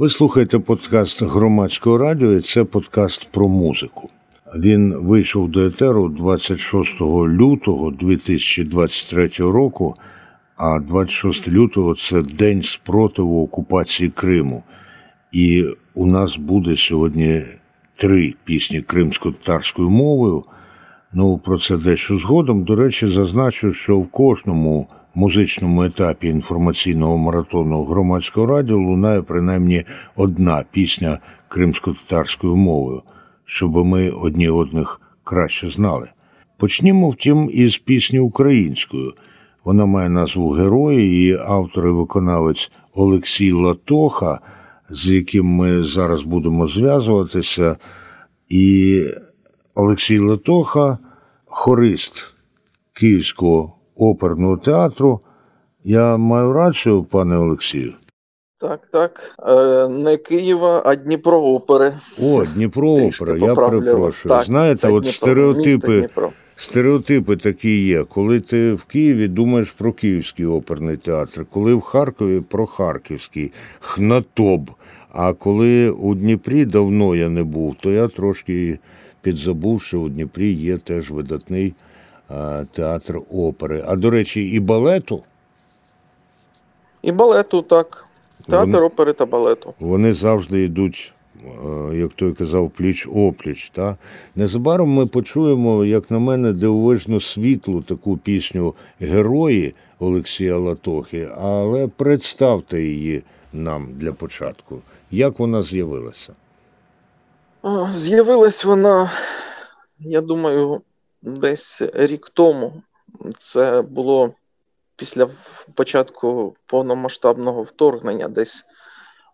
Ви слухаєте подкаст громадського радіо, і це подкаст про музику. Він вийшов до етеру 26 лютого 2023 року, а 26 лютого це день спротиву окупації Криму. І у нас буде сьогодні три пісні кримсько-татарською мовою. Ну, про це дещо згодом. До речі, зазначу, що в кожному музичному етапі інформаційного маратону громадського радіо лунає принаймні одна пісня кримсько-татарською мовою, щоб ми одні одних краще знали. Почнімо, втім, із пісні українською. Вона має назву Герої, її автор і виконавець Олексій Латоха, з яким ми зараз будемо зв'язуватися. І Олексій Латоха, хорист Київського оперного театру. Я маю рацію, пане Олексію. Так, так. Е, Не Києва, а Дніпро опери. О, Дніпро опера, я перепрошую. Так, Знаєте, от Дніпро, стереотипи стереотипи такі є. Коли ти в Києві думаєш про Київський оперний театр, коли в Харкові про Харківський, Хнатоб. А коли у Дніпрі давно я не був, то я трошки підзабув, що у Дніпрі є теж видатний театр опери. А до речі, і балету. І балету, так. Театр вони, опери та балету. Вони завжди йдуть, як той казав, пліч опліч. Та? Незабаром ми почуємо, як на мене, дивовижно світлу таку пісню Герої Олексія Латохи, але представте її нам для початку. Як вона з'явилася? З'явилась вона, я думаю, десь рік тому. Це було після початку повномасштабного вторгнення, десь,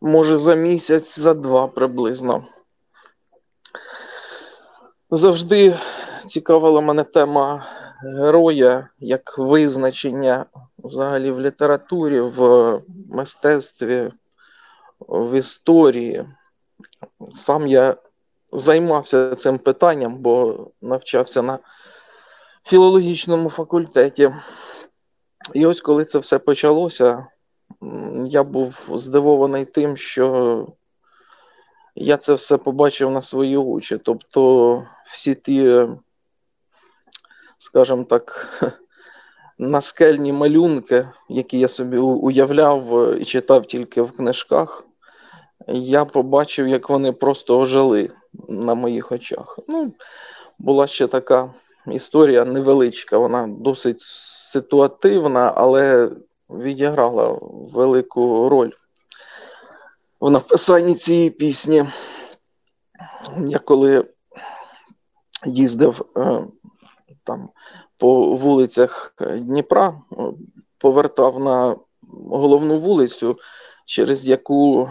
може, за місяць, за два приблизно. Завжди цікавила мене тема героя як визначення взагалі в літературі, в мистецтві, в історії. Сам я займався цим питанням, бо навчався на філологічному факультеті. І ось коли це все почалося, я був здивований тим, що я це все побачив на свої очі. Тобто всі ті, скажімо так, наскельні малюнки, які я собі уявляв і читав тільки в книжках, я побачив, як вони просто ожили на моїх очах. Ну, Була ще така історія невеличка, вона досить ситуативна, але відіграла велику роль в написанні цієї пісні. Я коли їздив е, там по вулицях Дніпра, повертав на головну вулицю, через яку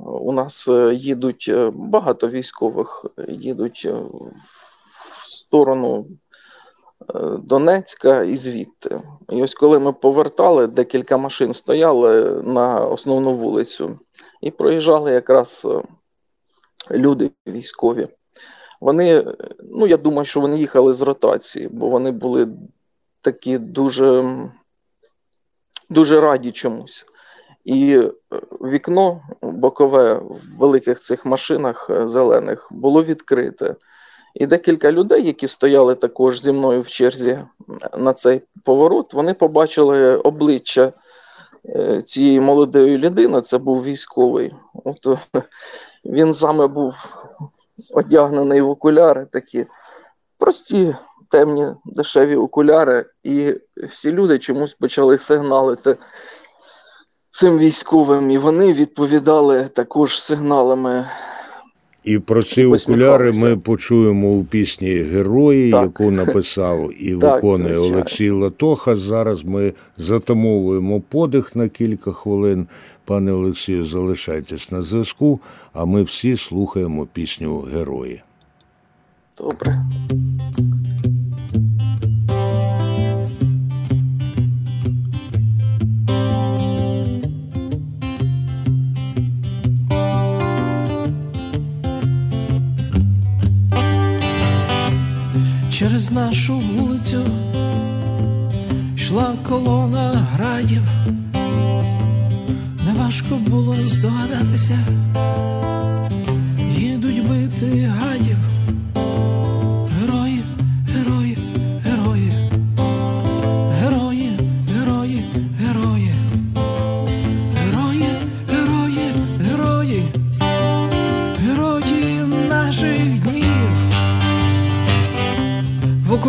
у нас е, їдуть е, багато військових, їдуть е, в сторону Донецька і звідти. І ось коли ми повертали, декілька машин стояли на основну вулицю і проїжджали якраз люди військові. Вони, ну я думаю, що вони їхали з ротації, бо вони були такі дуже, дуже раді чомусь. І е, вікно бокове в великих цих машинах е, зелених було відкрите. І декілька людей, які стояли також зі мною в черзі на цей поворот, вони побачили обличчя е, цієї молодої людини. Це був військовий. От Він саме був одягнений в окуляри, такі прості, темні, дешеві окуляри, і всі люди чомусь почали сигналити цим військовим, і вони відповідали також сигналами. І про ці окуляри ми почуємо у пісні Герої, так. яку написав і виконує Олексій Латоха. Зараз ми затамовуємо подих на кілька хвилин. Пане Олексію, залишайтесь на зв'язку, а ми всі слухаємо пісню Герої. Добре. Через нашу вулицю йшла колона градів, неважко було здогадатися, їдуть бити гадів,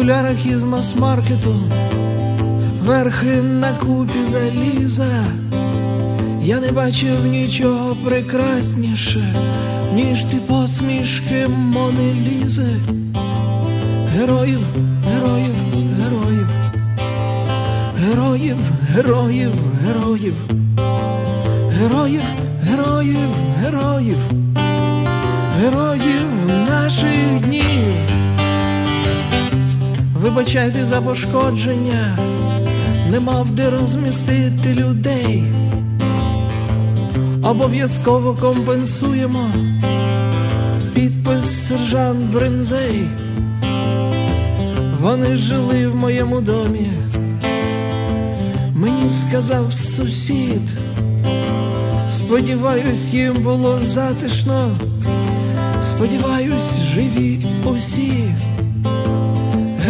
окулярах із мас-маркету верхи на купі заліза. Я не бачив нічого прекрасніше, ніж ти посмішки Мони Лізи. Героїв, героїв, героїв, героїв, героїв, героїв, героїв, героїв, героїв, героїв Вибачайте за пошкодження, не мав де розмістити людей. Обов'язково компенсуємо підпис сержант Бринзей. Вони жили в моєму домі. Мені сказав сусід. Сподіваюсь, їм було затишно. Сподіваюсь, живі усі.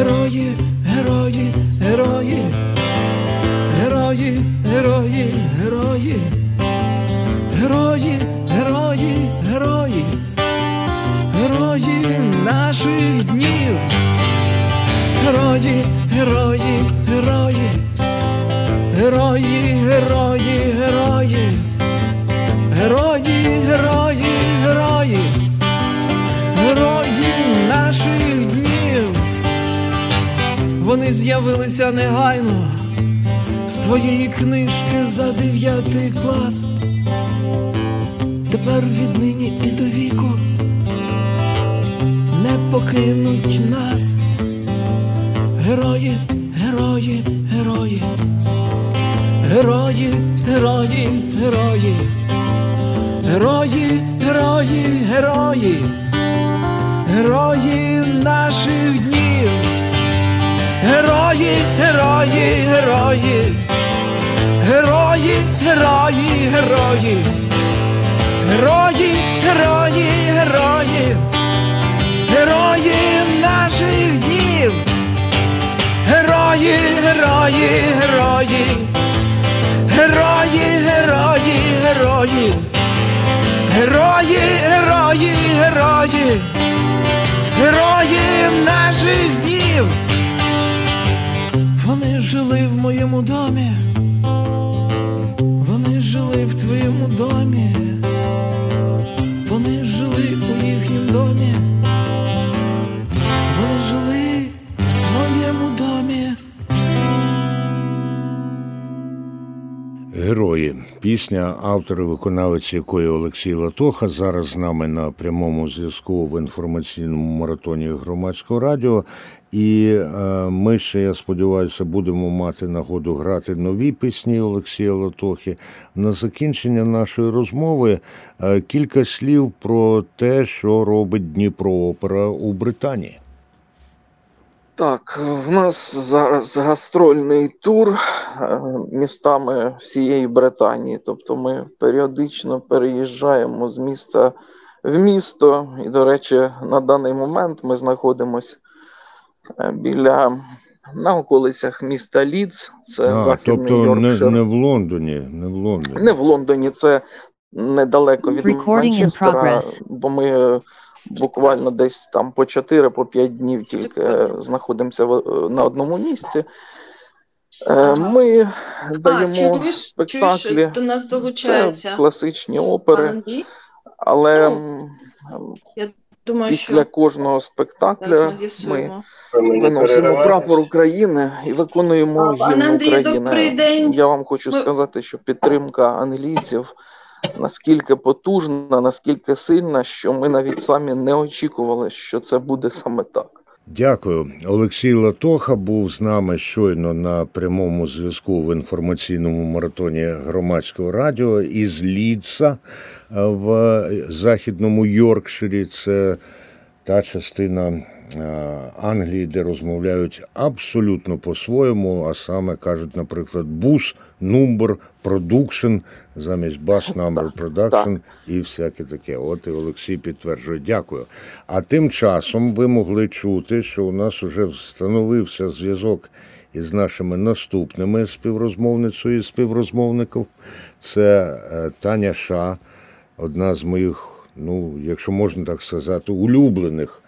Герої, герої, герої, герої, герої, герої, герої, герої, герої, герої наших днів, герої, герої, герої, герої, герої, з'явилися негайно з твоєї книжки за дев'ятий клас. Тепер віднині і до віку не покинуть нас. Герої, герої, герої, герої, герої, герої, герої, герої, герої, герої наших днів. Герої, герої, герої, герої, герої, герої, герої, герої, герої, герої наших днів, герої, герої, герої, герої, герої, герої, герої, герої, герої, герої наших днів. Жили в моєму домі, вони жили в твоєму домі, вони жили у їхнім домі, вони жили в своєму домі. Герої. Пісня, автор і виконавець якої Олексій Латоха зараз з нами на прямому зв'язку в інформаційному маратоні громадського радіо. І е, ми ще, я сподіваюся, будемо мати нагоду грати нові пісні Олексія Латохи. На закінчення нашої розмови е, кілька слів про те, що робить Дніпро Опера у Британії. Так, в нас зараз гастрольний тур е, містами всієї Британії. Тобто ми періодично переїжджаємо з міста в місто. І, до речі, на даний момент ми знаходимося біля на околицях міста Лідс, це А, західний тобто не, Йоркшир. не в Лондоні, не в Лондоні. Не в Лондоні, це недалеко від Манчестера, бо ми е, буквально десь там по 4 по 5 днів тільки е, знаходимося в- на одному місці. Е, Ми даємо чуєш, чуєш, до нас Це класичні опери, але Ну, м, Думаю, після що кожного спектакля ми ми виносимо прапор України і виконуємо гімн України. день. Я вам хочу Ми- сказати, що підтримка англійців наскільки потужна, наскільки сильна, що ми навіть самі не очікували, що це буде саме так. Дякую. Олексій Латоха був з нами щойно на прямому зв'язку в інформаційному маратоні громадського радіо із Лідса е, в західному Йоркширі. Це та частина Англії, де розмовляють абсолютно по-своєму, а саме кажуть, наприклад, бус, number, production, замість bus number production і всяке таке. От і Олексій підтверджує. Дякую. А тим часом ви могли чути, що у нас вже встановився зв'язок із нашими наступними співрозмовницею і співрозмовників. Це е, Таня Ша, одна з моїх, ну, якщо можна так сказати, улюблених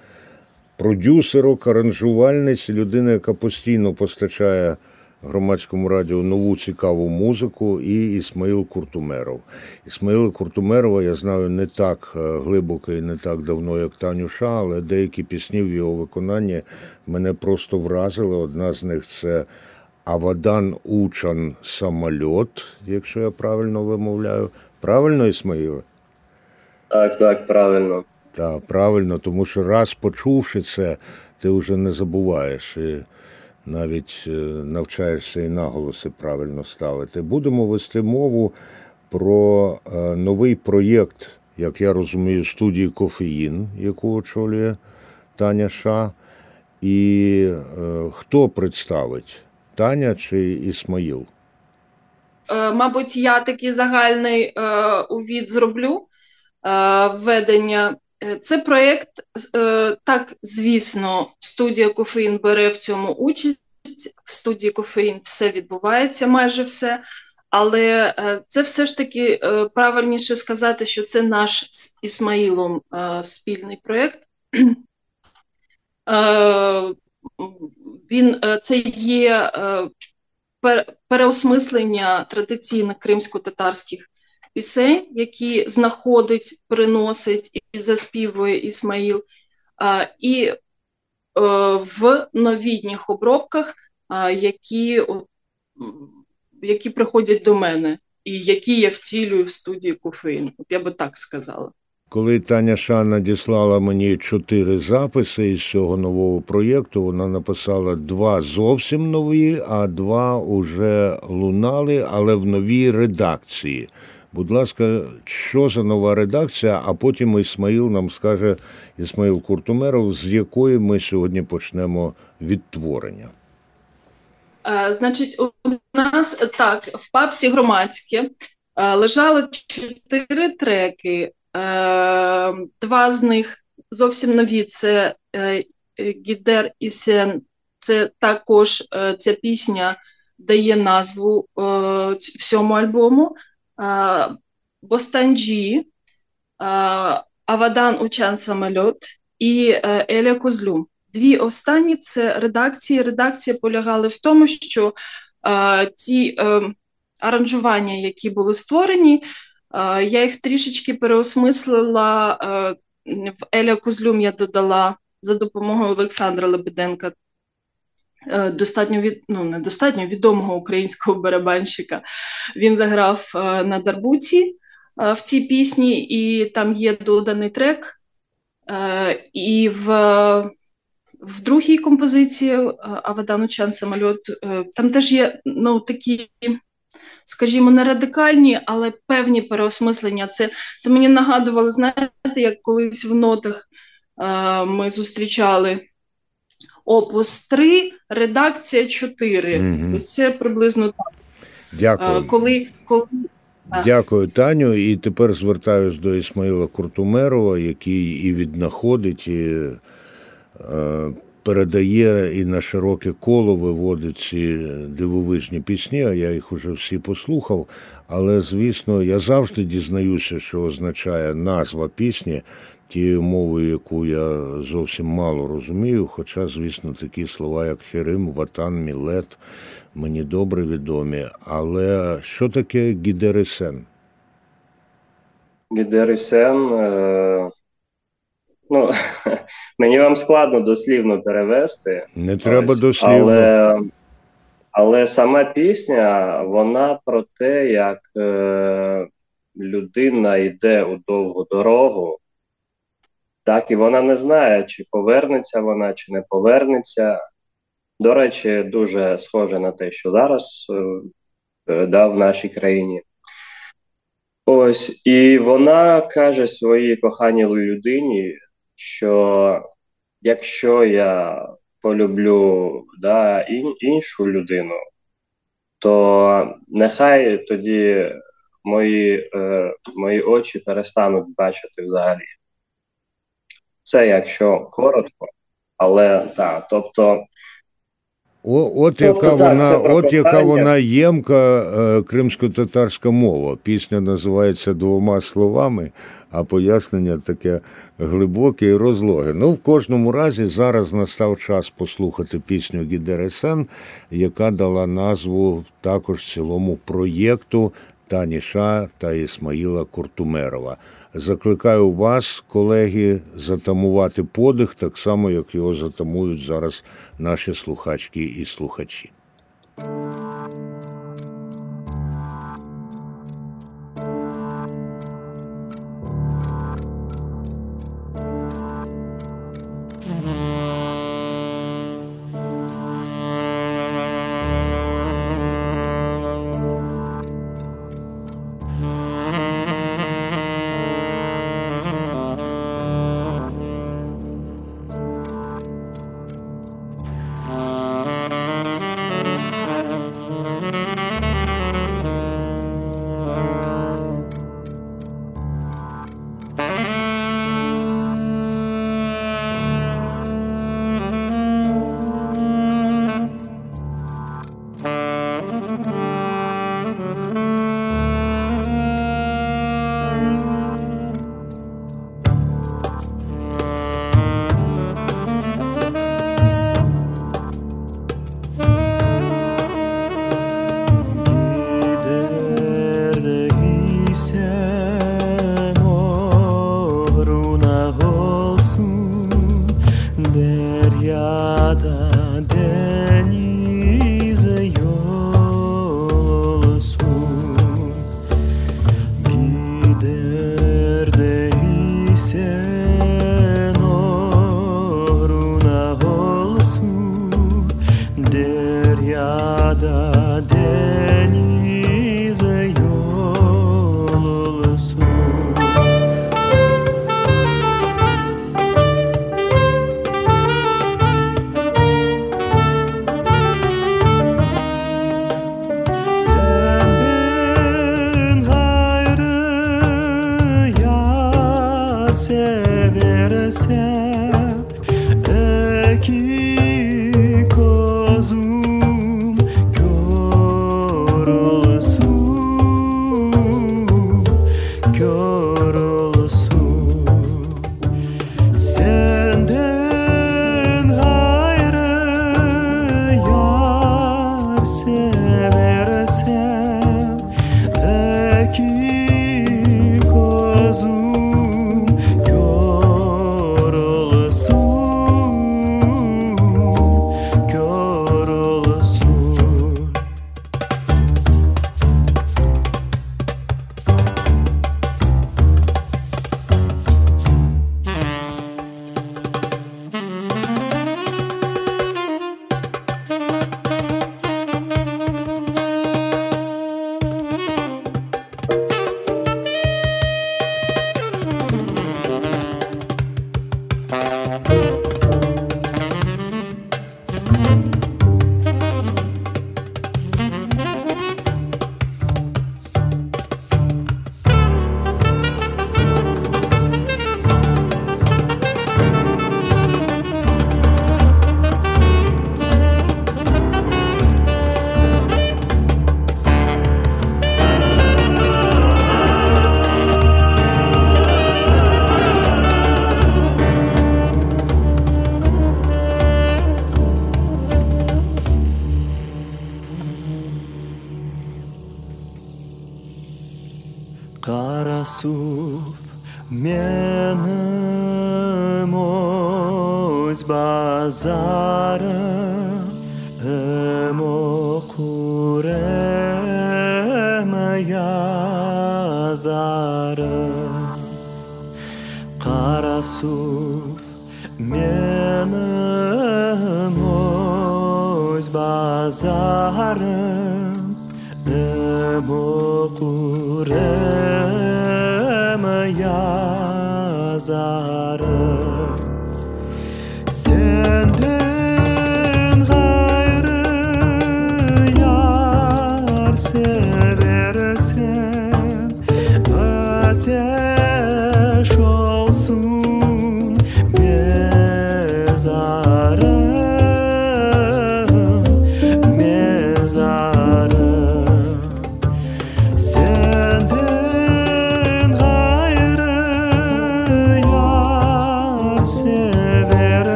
продюсерок, аранжувальниць, людина, яка постійно постачає громадському радіо нову цікаву музику, і Ісмаїл Куртумеров. Ісмаїла Куртумерова я знаю не так е, глибоко і не так давно, як Таню Ша, але деякі пісні в його виконанні мене просто вразили. Одна з них це. Авадан Учан самольот, якщо я правильно вимовляю. Правильно, Ісмаїле? Так, так, правильно. Так, правильно, тому що раз почувши це, ти вже не забуваєш і навіть е, навчаєшся і наголоси правильно ставити. Будемо вести мову про е, новий проєкт, як я розумію, студії Кофеїн, яку очолює Таня Ша. І е, хто представить? Таня чи Ісмаїл? Мабуть, я такий загальний увід зроблю введення. Це проєкт, так, звісно, студія Кофеїн бере в цьому участь. В студії Кофеїн все відбувається, майже все. Але це все ж таки правильніше сказати, що це наш з Ісмаїлом спільний проєкт. Він це є переосмислення традиційних кримсько-татарських пісень, які знаходить, приносить і заспівує Ісмаїл, і в новітніх обробках, які, які приходять до мене, і які я втілюю в студії кофеїн. От я би так сказала. Коли Таня Ша надіслала мені чотири записи із цього нового проєкту, вона написала два зовсім нові, а два уже лунали, але в новій редакції. Будь ласка, що за нова редакція? А потім Ісмаїл нам скаже Ісмаїл Куртумеров, з якої ми сьогодні почнемо відтворення. Значить, у нас так в папці громадське лежали чотири треки. Два з них зовсім нові. Це Гідер і Сен. Це також ця пісня дає назву всьому альбому. Бостанджі, Авадан Учан Самольот і Еля Козлю. Дві останні це редакції. Редакція полягали в тому, що ті аранжування, які були створені, я їх трішечки переосмислила. В Еля Козлюм я додала за допомогою Олександра Лебеденка достатньо від ну недостатньо відомого українського барабанщика. Він заграв на дарбуці в цій пісні, і там є доданий трек. І в в другій композиції Авадану Чан самольот там теж є ну, такі, скажімо, не радикальні, але певні переосмислення. Це це мені нагадувало, знаєте, як колись в нотах ми зустрічали опус 3, редакція 4. Угу. Ось це приблизно так. Дякую. Коли, коли... Дякую, Таню. І тепер звертаюсь до Ісмаїла Куртумерова, який і віднаходить, і е, передає і на широке коло виводить ці дивовижні пісні, а я їх уже всі послухав. Але, звісно, я завжди дізнаюся, що означає назва пісні тією мовою, яку я зовсім мало розумію. Хоча, звісно, такі слова, як Херим, Ватан, Мілет, мені добре відомі. Але що таке Гідерисен? Гідерисен. Е... Ну, мені вам складно дослівно перевести. Не треба ось, дослівно. Але але сама пісня, вона про те, як е, людина йде у довгу дорогу, так, і вона не знає, чи повернеться вона, чи не повернеться. До речі, дуже схоже на те, що зараз е, да, в нашій країні. Ось, і вона каже своїй коханій людині, що якщо я полюблю да, ін, іншу людину, то нехай тоді мої, е, мої очі перестануть бачити взагалі. Це якщо коротко, але так, тобто. О, от Тобто, яка так, вона, от яка вона ємка е, кримсько-татарська мова. Пісня називається двома словами, а пояснення таке глибоке і розлоге. Ну, в кожному разі зараз настав час послухати пісню Гідересен, яка дала назву також цілому проєкту Таніша та Ісмаїла Куртумерова. Закликаю вас, колеги, затамувати подих, так само, як його затамують зараз наші слухачки і слухачі.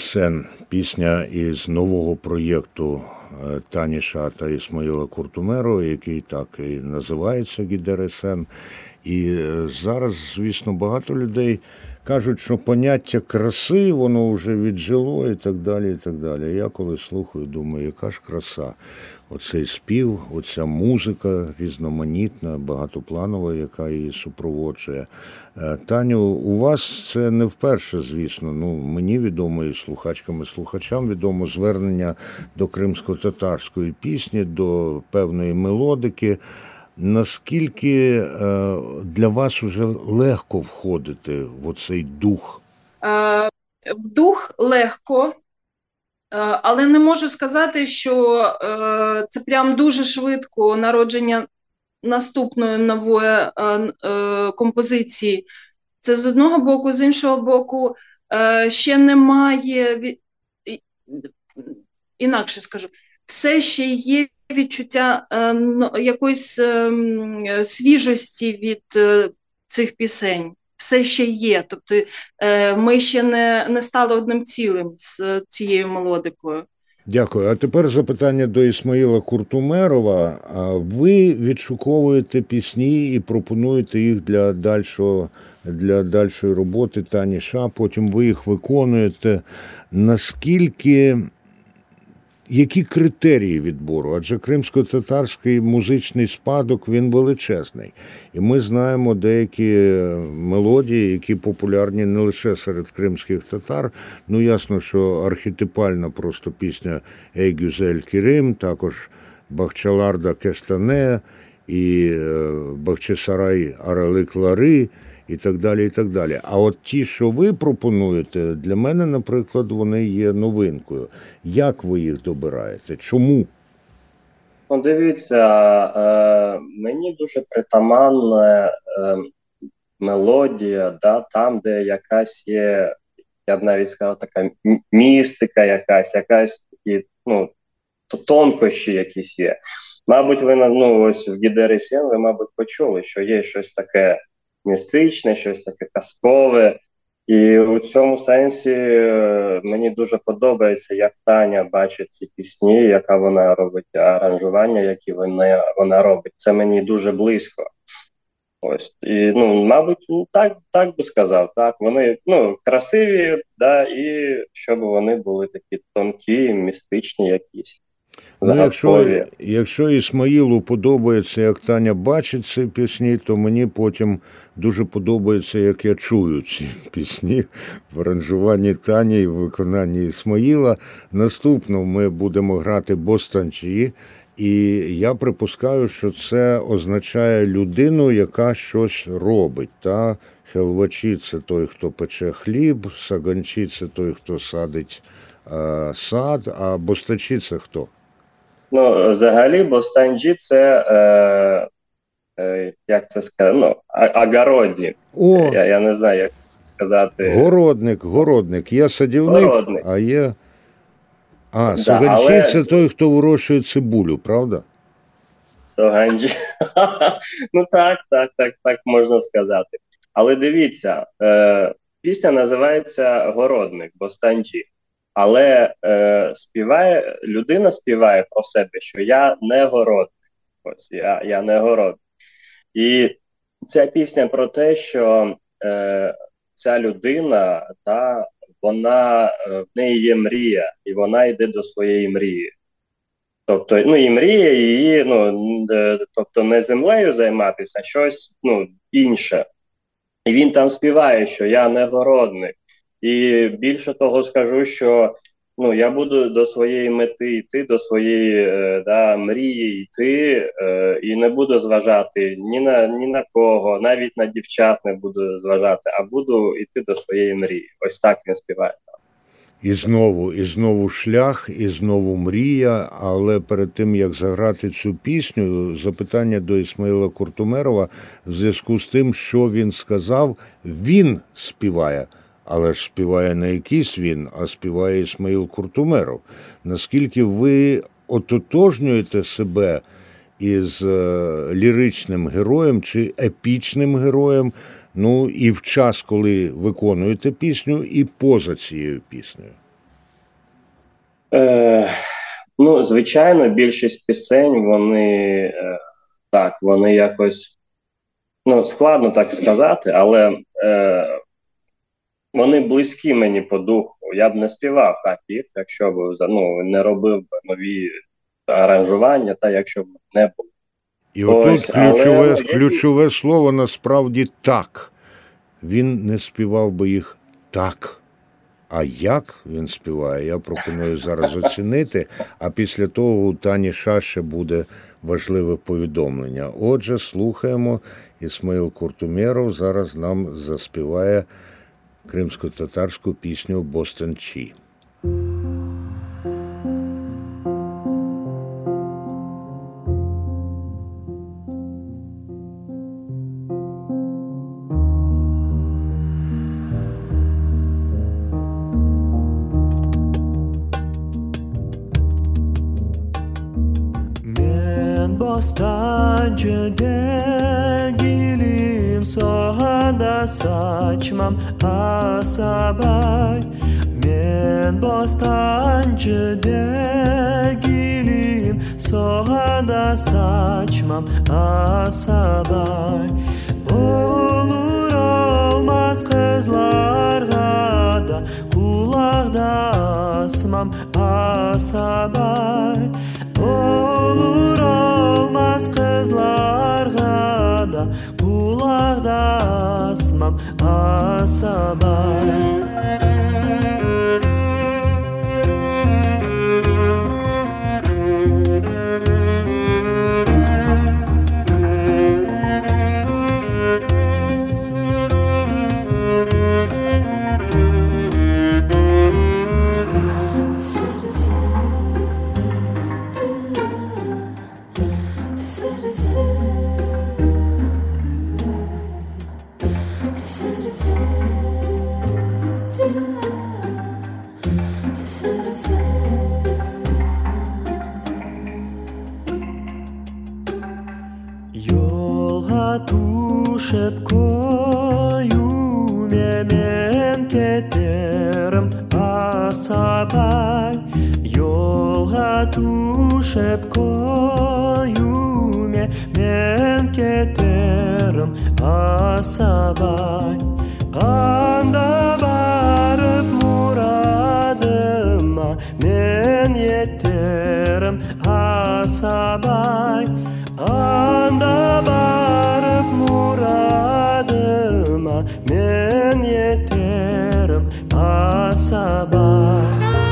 Сен пісня із нового проєкту Таніша та Ісмаїла Куртумеро, який так і називається Гідер і сен. І е, зараз, звісно, багато людей кажуть, що поняття краси воно вже віджило і так далі. і так далі. Я коли слухаю, думаю, яка ж краса. Оцей спів, оця музика різноманітна, багатопланова, яка її супроводжує. Е, Таню, у вас це не вперше, звісно. Ну, мені відомо і слухачкам, і слухачам відомо звернення до кримсько-татарської пісні, до певної мелодики. Наскільки е, для вас вже легко входити в оцей дух? Е, дух легко, але не можу сказати, що е, це прям дуже швидко народження наступної нової е, е, композиції. Це з одного боку, з іншого боку, е, ще немає інакше скажу, все ще є відчуття е, якоїсь е, м, е, свіжості від е, цих пісень. Все ще є. Тобто е, ми ще не, не стали одним цілим з цією мелодикою. Дякую. А тепер запитання до Ісмаїла Куртумерова. Ви відшуковуєте пісні і пропонуєте їх для дальшого для дальшої роботи Тані Ша, потім ви їх виконуєте. Наскільки які критерії відбору? Адже кримсько-татарський музичний спадок він величезний. І ми знаємо деякі мелодії, які популярні не лише серед кримських татар. Ну, ясно, що архетипальна просто пісня Ей Гюзель Кірим, також Бахчаларда Кештане і е, Бахчисарай Аралик Лари і так далі. і так далі. А от ті, що ви пропонуєте, для мене, наприклад, вони є новинкою. Як ви їх добираєте? Чому? Ну, дивіться, е, мені дуже притаманна е, мелодія, да, там, де якась є, я б навіть сказав, така містика, якась, якась такі, ну, тонкощі якісь є. Мабуть, ви ну, ось в Гідері ви, мабуть, почули, що є щось таке містичне, щось таке казкове. І у цьому сенсі е, мені дуже подобається, як Таня бачить ці пісні, яка вона робить аранжування, які вона, вона робить. Це мені дуже близько. Ось і ну, мабуть, ну так, так би сказав. Так, вони ну красиві, да, і щоб вони були такі тонкі, містичні, якісь Ну, якщо, якщо Ісмаїлу подобається, як Таня бачить ці пісні, то мені потім дуже подобається, як я чую ці пісні в аранжуванні Тані і в виконанні Ісмаїла. Наступно ми будемо грати Бостанчі, і я припускаю, що це означає людину, яка щось робить. Та? Хелвачі це той, хто пече хліб, саганчі це той, хто садить е, сад, а бостачі це хто? Ну, взагалі, Бостанджі це е, е, як це сказати, ну, огородник. О, Я, я не знаю, як сказати. Городник, городник. Є садівник, Городник. а є. А, Да, саганчі але- це той, хто вирощує цибулю, правда? Соганджі. ну так, так, так, так можна сказати. Але дивіться, е, пісня називається Городник Бостанджі. Але е, співає, людина співає про себе, що я не городник. Ось я, я не городник. І ця пісня про те, що е, ця людина, та вона е, в неї є мрія, і вона йде до своєї мрії. Тобто, ну і мрія її, ну е, тобто не землею займатися, а щось ну, інше. І він там співає, що я негородний. І більше того скажу, що ну, я буду до своєї мети йти, до своєї е, да, мрії йти, е, і не буду зважати ні на ні на кого, навіть на дівчат не буду зважати, а буду йти до своєї мрії. Ось так він співає. І знову, і знову шлях, і знову мрія. Але перед тим як заграти цю пісню, запитання до Ісмаїла Куртумерова в зв'язку з тим, що він сказав, він співає. Але ж співає не якийсь він, а співає Ісмаїл Куртумеров. Наскільки ви ототожнюєте себе із е, ліричним героєм чи епічним героєм, ну і в час, коли виконуєте пісню, і поза цією піснею? Е, ну, звичайно, більшість пісень, вони е, так, вони якось ну, складно так сказати, але е, вони близькі мені по духу. Я б не співав так їх, якщо б ну, не робив нові аранжування, та якщо б не було. І отут Ось, але ключове, я- ключове слово насправді так. Він не співав би їх так. А як він співає, я пропоную зараз оцінити. А після того у Тані Шаше буде важливе повідомлення. Отже, слухаємо. Ісмаїл Куртумєров зараз нам заспіває кримсько-татарську пісню Бостон Чі. qo'ymam asabak men bostanchi deginim sohada sachmam asabak sabar sabah. Anda varıp muradıma Men yetirim ha sabah. Anda varıp muradıma Men yetirim ha sabah.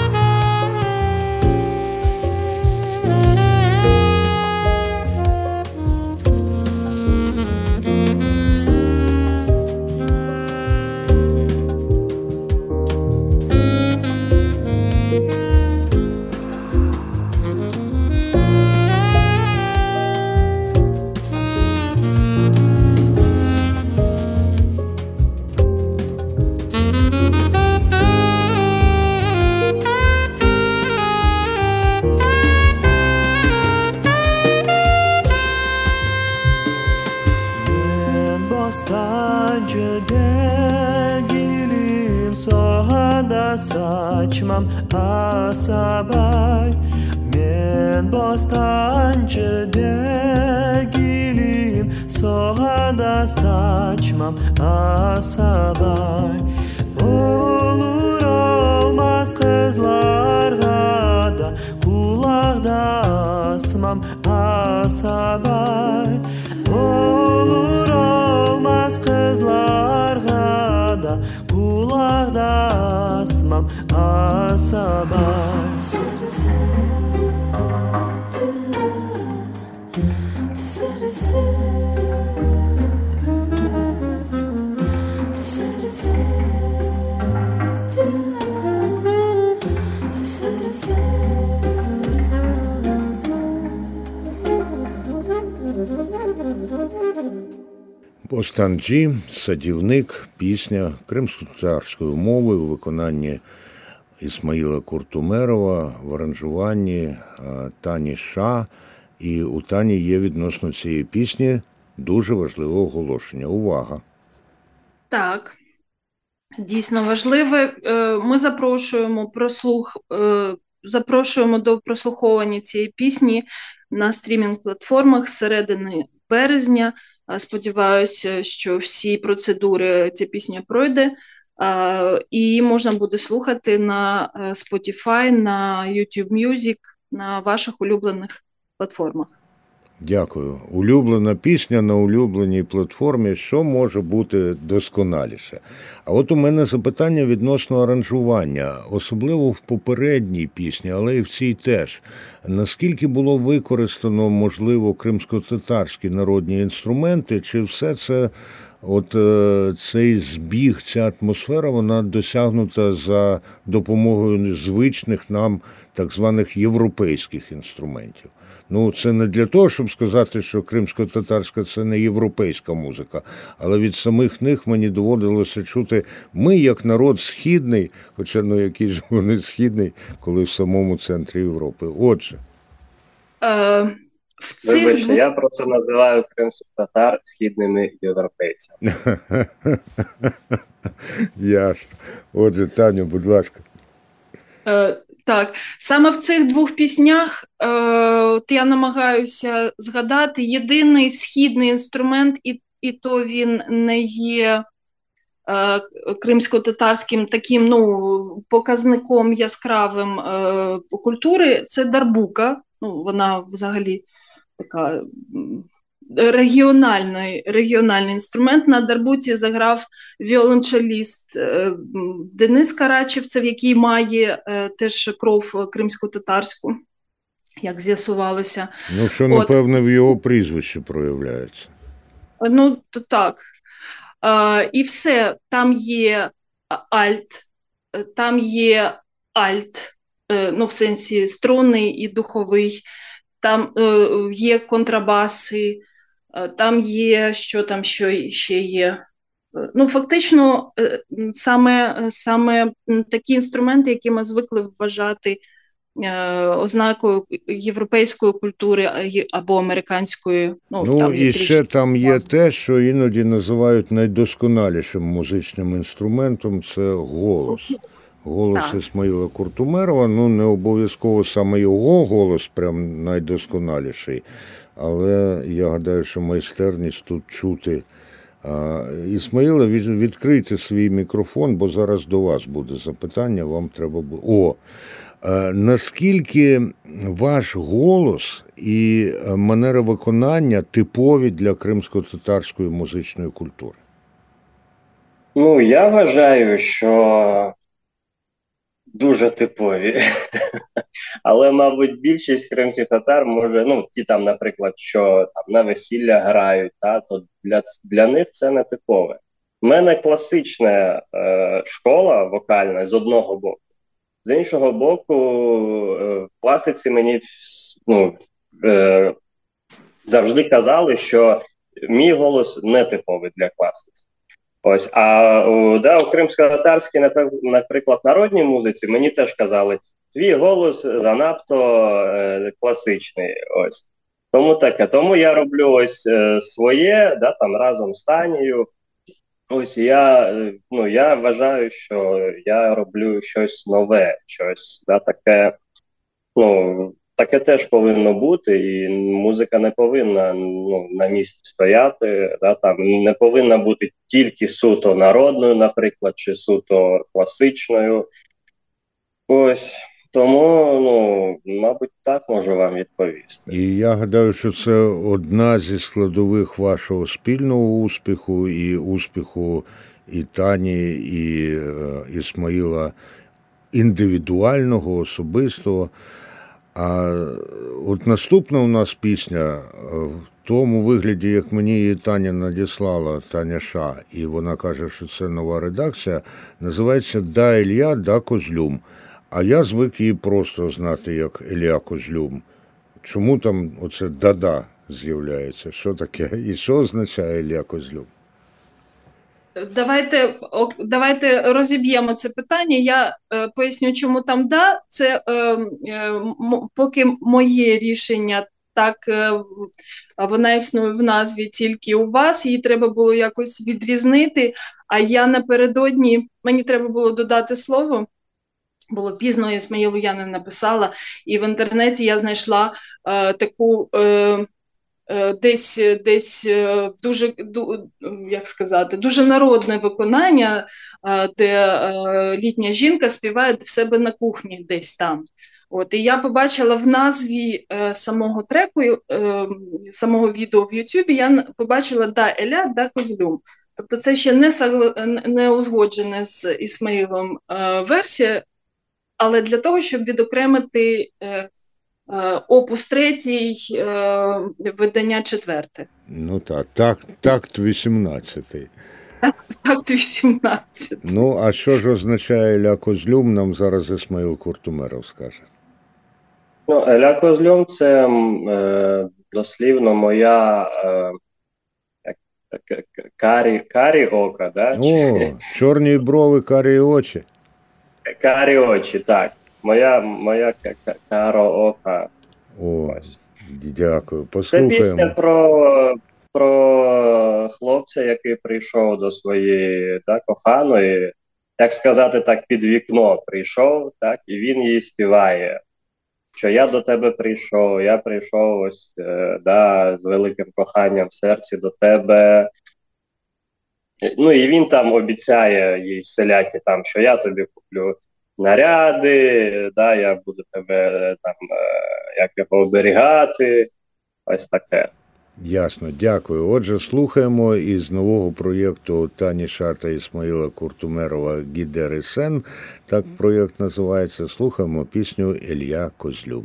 asabay men bostancı degilim Soğan da saçmam asabay. Bolur-bolmaz qızlarğa da qulaq da asmam asabay Останджі, садівник, пісня кримсько-татарською мовою у виконанні Ісмаїла Куртумерова в аранжуванні Тані Ша. І у Тані є відносно цієї пісні дуже важливе оголошення. Увага! Так, дійсно важливе. Е, Ми запрошуємо прослух, е, запрошуємо до прослуховування цієї пісні на стрімінг-платформах з середини березня. Е, Сподіваюся, що всі процедури ця пісня пройде. Е, І можна буде слухати на е, Spotify, на YouTube Music, на ваших улюблених платформах. Дякую. Улюблена пісня на улюбленій платформі. Що може бути досконаліше? А от у мене запитання відносно аранжування, особливо в попередній пісні, але і в цій теж. Наскільки було використано, можливо, кримсько-татарські народні інструменти, чи все це, от е, цей збіг, ця атмосфера, вона досягнута за допомогою звичних нам так званих європейських інструментів? Ну, це не для того, щоб сказати, що кримсько-татарська це не європейська музика, але від самих них мені доводилося чути, ми як народ східний, хоча ну який ж вони східний, коли в самому центрі Європи. Отже, Е, В цих Вибачте, я просто називаю кримських татар східними європейцями. ясно. Отже, Таню, будь ласка. Е, так, саме в цих двох піснях е, от я намагаюся згадати єдиний східний інструмент, і, і то він не є е, кримсько-татарським таким ну, показником яскравим е, культури. Це дарбука. Ну, вона взагалі така регіональний, регіональний інструмент. На дарбуці заграв віолончеліст е, Денис Карачевцев, який має е, теж кров кримсько-татарську, як з'ясувалося. Ну, що, От. напевно, в його прізвищі проявляється. Ну, то так. Е, і все, там є альт, е, там є альт, е, ну, в сенсі струнний і духовий, там е, є контрабаси, е, там є, що там що ще є. Е, Ну, фактично, е, саме, саме такі інструменти, які ми звикли вважати е, ознакою європейської культури або американської. Ну, Ну там і трішки. ще там є те, що іноді називають найдосконалішим музичним інструментом це голос. Голос Так. Ісмаїла Куртумерова. Ну не обов'язково саме його голос прям найдосконаліший, але я гадаю, що майстерність тут чути. Ісмаїла, від- відкрийте свій мікрофон, бо зараз до вас буде запитання. Вам треба буде. О, Е, Наскільки ваш голос і е, манера виконання типові для кримсько-татарської музичної культури? Ну, я вважаю, що дуже типові. Але, мабуть, більшість кримських татар може, ну, ті там, наприклад, що там на весілля грають, та, то для, для них це не типове. У мене класична е, школа вокальна з одного боку. З іншого боку, е, в класиці мені ну, е, завжди казали, що мій голос не типовий для класиці. Ось, а да, у кримсько-татарській, наприклад, народній музиці мені теж казали, твій голос занадто е, класичний. Ось. Тому таке. Тому я роблю ось е, своє, да, там разом з Танією. Ось я, е, ну, я вважаю, що я роблю щось нове, щось да, таке, ну, таке теж повинно бути, і музика не повинна ну, на місці стояти, да, там, не повинна бути тільки суто народною, наприклад, чи суто класичною. Ось тому, ну, мабуть, так можу вам відповісти. І я гадаю, що це одна зі складових вашого спільного успіху і успіху і Тані, і е, Ісмаїла індивідуального, особистого. А от наступна у нас пісня е, в тому вигляді, як мені її Таня надіслала, Таня Ша, і вона каже, що це нова редакція, називається Да Ілья, да Козлюм. А я звик її просто знати як Ілля Козлюм. Чому там оце дада з'являється? Що таке? І що означає Ілля Козлюм? Давайте давайте розіб'ємо це питання. Я е, поясню, чому там да. Це е, е, м- поки моє рішення так е, вона існує в назві тільки у вас. Її треба було якось відрізнити. А я напередодні мені треба було додати слово. Було пізно, Ісмаїлу я не написала, і в інтернеті я знайшла е, таку е, е, десь, десь е, дуже як сказати, дуже народне виконання, е, де е, літня жінка співає в себе на кухні десь там. От, і я побачила в назві е, самого треку, е, самого відео в Ютубі, я побачила да Еля, да Козлюм. Тобто це ще не, не узгоджене з Ісмаїлом е, версія, але для того, щоб відокремити е, е, опус третій, е, видання четверте. Ну так, так, такт 18. Акт 18. Ну, а що ж означає Ілля Козлюм, нам зараз Ісмаїл Куртумеров скаже. Ну, Еля Козльом це е, дослівно моя е, карі, карі ока, да? О, чорні брови, карі очі. карі очі, так. Моя, моя ка- ка- ока. О, Ось. дякую. Це пісня про, про хлопця, який прийшов до своєї да, коханої, як сказати так, під вікно прийшов, так, і він їй співає, що я до тебе прийшов, я прийшов ось е, да, з великим коханням в серці до тебе. Ну і він там обіцяє їй вселяки, там, що я тобі куплю наряди, да, я буду тебе там е, як його оберігати. Ось таке. Ясно, дякую. Отже, слухаємо із нового проєкту Тані Шата Ісмаїла Куртумерова Гідерисен. Так проєкт називається. Слухаємо пісню Ілья Козлюм.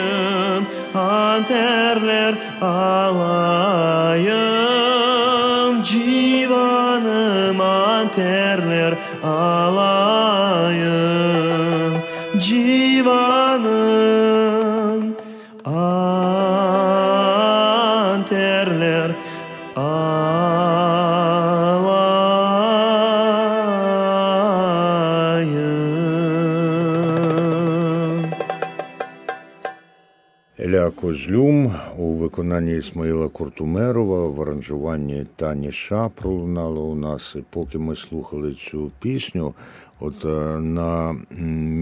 alayım, hanterler alayım. Козлюм у виконанні Ісмаїла Куртумерова в аранжуванні Тані Ша пролунало у нас. І поки ми слухали цю пісню, от е, на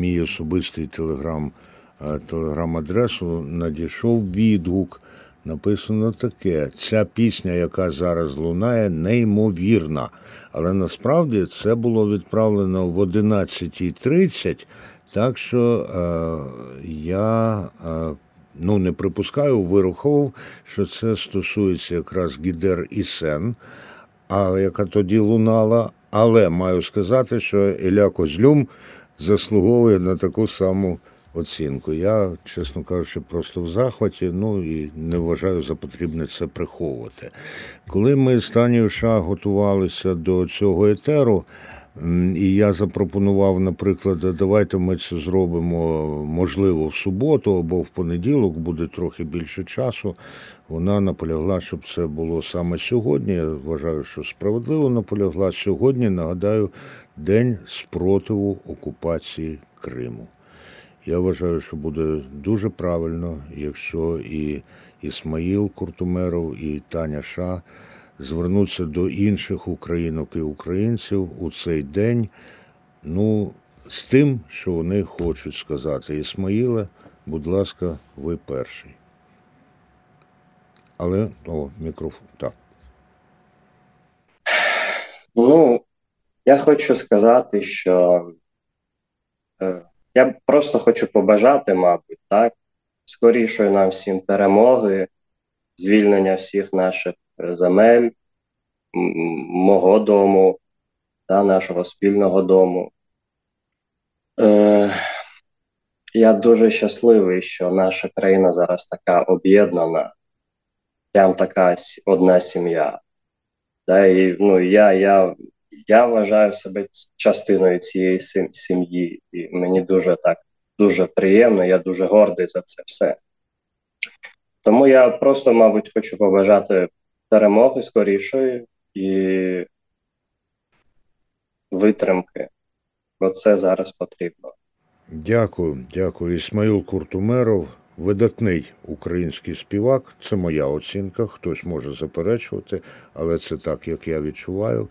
мій особистий телеграм, е, телеграм-адресу надійшов відгук. Написано таке: ця пісня, яка зараз лунає, неймовірна. Але насправді це було відправлено в 11.30, так що е, я е, ну, не припускаю, вираховував, що це стосується якраз Гідер і Сен, а яка тоді лунала. Але маю сказати, що Ілля Козлюм заслуговує на таку саму оцінку. Я, чесно кажучи, просто в захваті, ну і не вважаю за потрібне це приховувати. Коли ми з Танією Ша готувалися до цього етеру, і я запропонував, наприклад, давайте ми це зробимо можливо в суботу або в понеділок, буде трохи більше часу. Вона наполягла, щоб це було саме сьогодні. Я вважаю, що справедливо наполягла. Сьогодні, нагадаю, день спротиву окупації Криму. Я вважаю, що буде дуже правильно, якщо і Ісмаїл Куртумеров, і Таня Ша звернуться до інших українок і українців у цей день. Ну, з тим, що вони хочуть сказати. Ісмаїле, будь ласка, ви перший. Але, о, мікрофон. Так. Ну, я хочу сказати, що е, я просто хочу побажати, мабуть, так, скорішої нам всім перемоги, звільнення всіх наших земель, мого дому та нашого спільного дому. Е, я дуже щасливий, що наша країна зараз така об'єднана, прям така одна сім'я. Да, і, ну, я, я, я вважаю себе частиною цієї сім'ї, і мені дуже так дуже приємно, я дуже гордий за це все. Тому я просто, мабуть, хочу побажати перемоги скорішої і витримки, бо це зараз потрібно. Дякую, дякую. Ісмаїл Куртумеров, видатний український співак. Це моя оцінка. Хтось може заперечувати, але це так, як я відчуваю.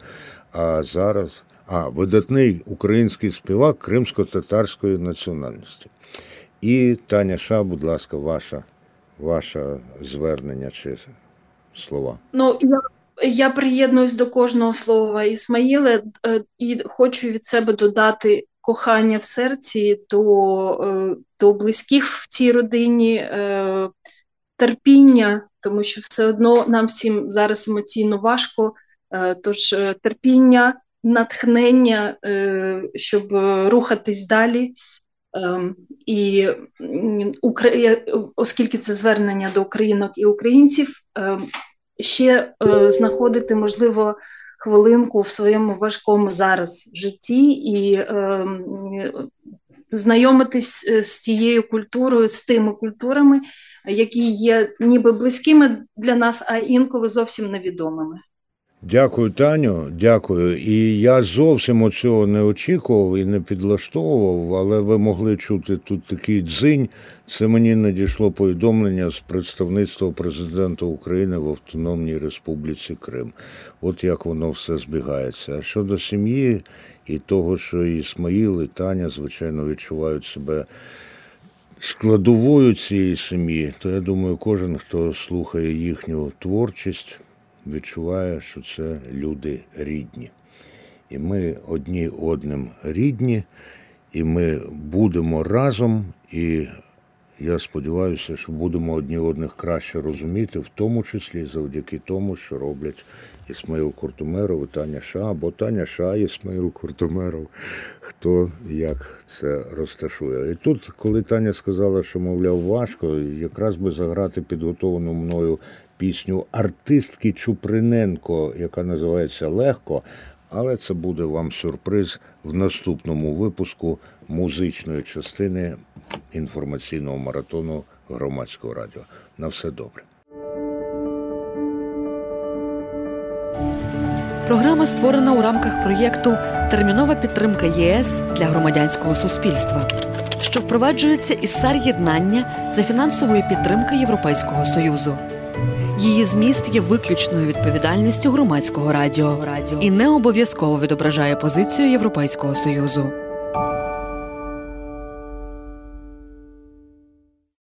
А зараз а, видатний український співак кримсько-татарської національності. І Таня Ша, будь ласка, ваша, звернення чи слова. Ну, я, я приєднуюсь до кожного слова Ісмаїле і хочу від себе додати кохання в серці до, е, до близьких в цій родині, е, терпіння, тому що все одно нам всім зараз емоційно важко. Е, Тож терпіння, натхнення, щоб рухатись далі. Ем, І оскільки це звернення до українок і українців, ем, ще е, знаходити, можливо, хвилинку в своєму важкому зараз житті і ем, знайомитись е, з тією культурою, з тими культурами, які є ніби близькими для нас, а інколи зовсім невідомими. Дякую, Таню, дякую. І я зовсім цього не очікував і не підлаштовував, але ви могли чути тут такий дзинь. Це мені надійшло повідомлення з представництва президента України в Автономній Республіці Крим. От як воно все збігається. А щодо сім'ї і того, що Ісмаїл, і Таня, звичайно, відчувають себе складовою цієї сім'ї, то я думаю, кожен, хто слухає їхню творчість, відчуває, що це люди рідні. І ми одні одним рідні, і ми будемо разом, і я сподіваюся, що будемо одні одних краще розуміти, в тому числі завдяки тому, що роблять Ісмаїл Куртумеров Таня Ша, або Таня Ша, Ісмаїл Куртумеров, хто як це розташує. І тут, коли Таня сказала, що, мовляв, важко, якраз би заграти підготовлену мною пісню артистки Чуприненко, яка називається Легко. Але це буде вам сюрприз в наступному випуску музичної частини інформаційного маратону громадського радіо. На все добре. Програма створена у рамках проєкту Термінова підтримка ЄС для громадянського суспільства, що впроваджується із САР єднання за фінансової підтримки Європейського Союзу. Її зміст є виключною відповідальністю громадського радіо і не обов'язково відображає позицію Європейського Союзу.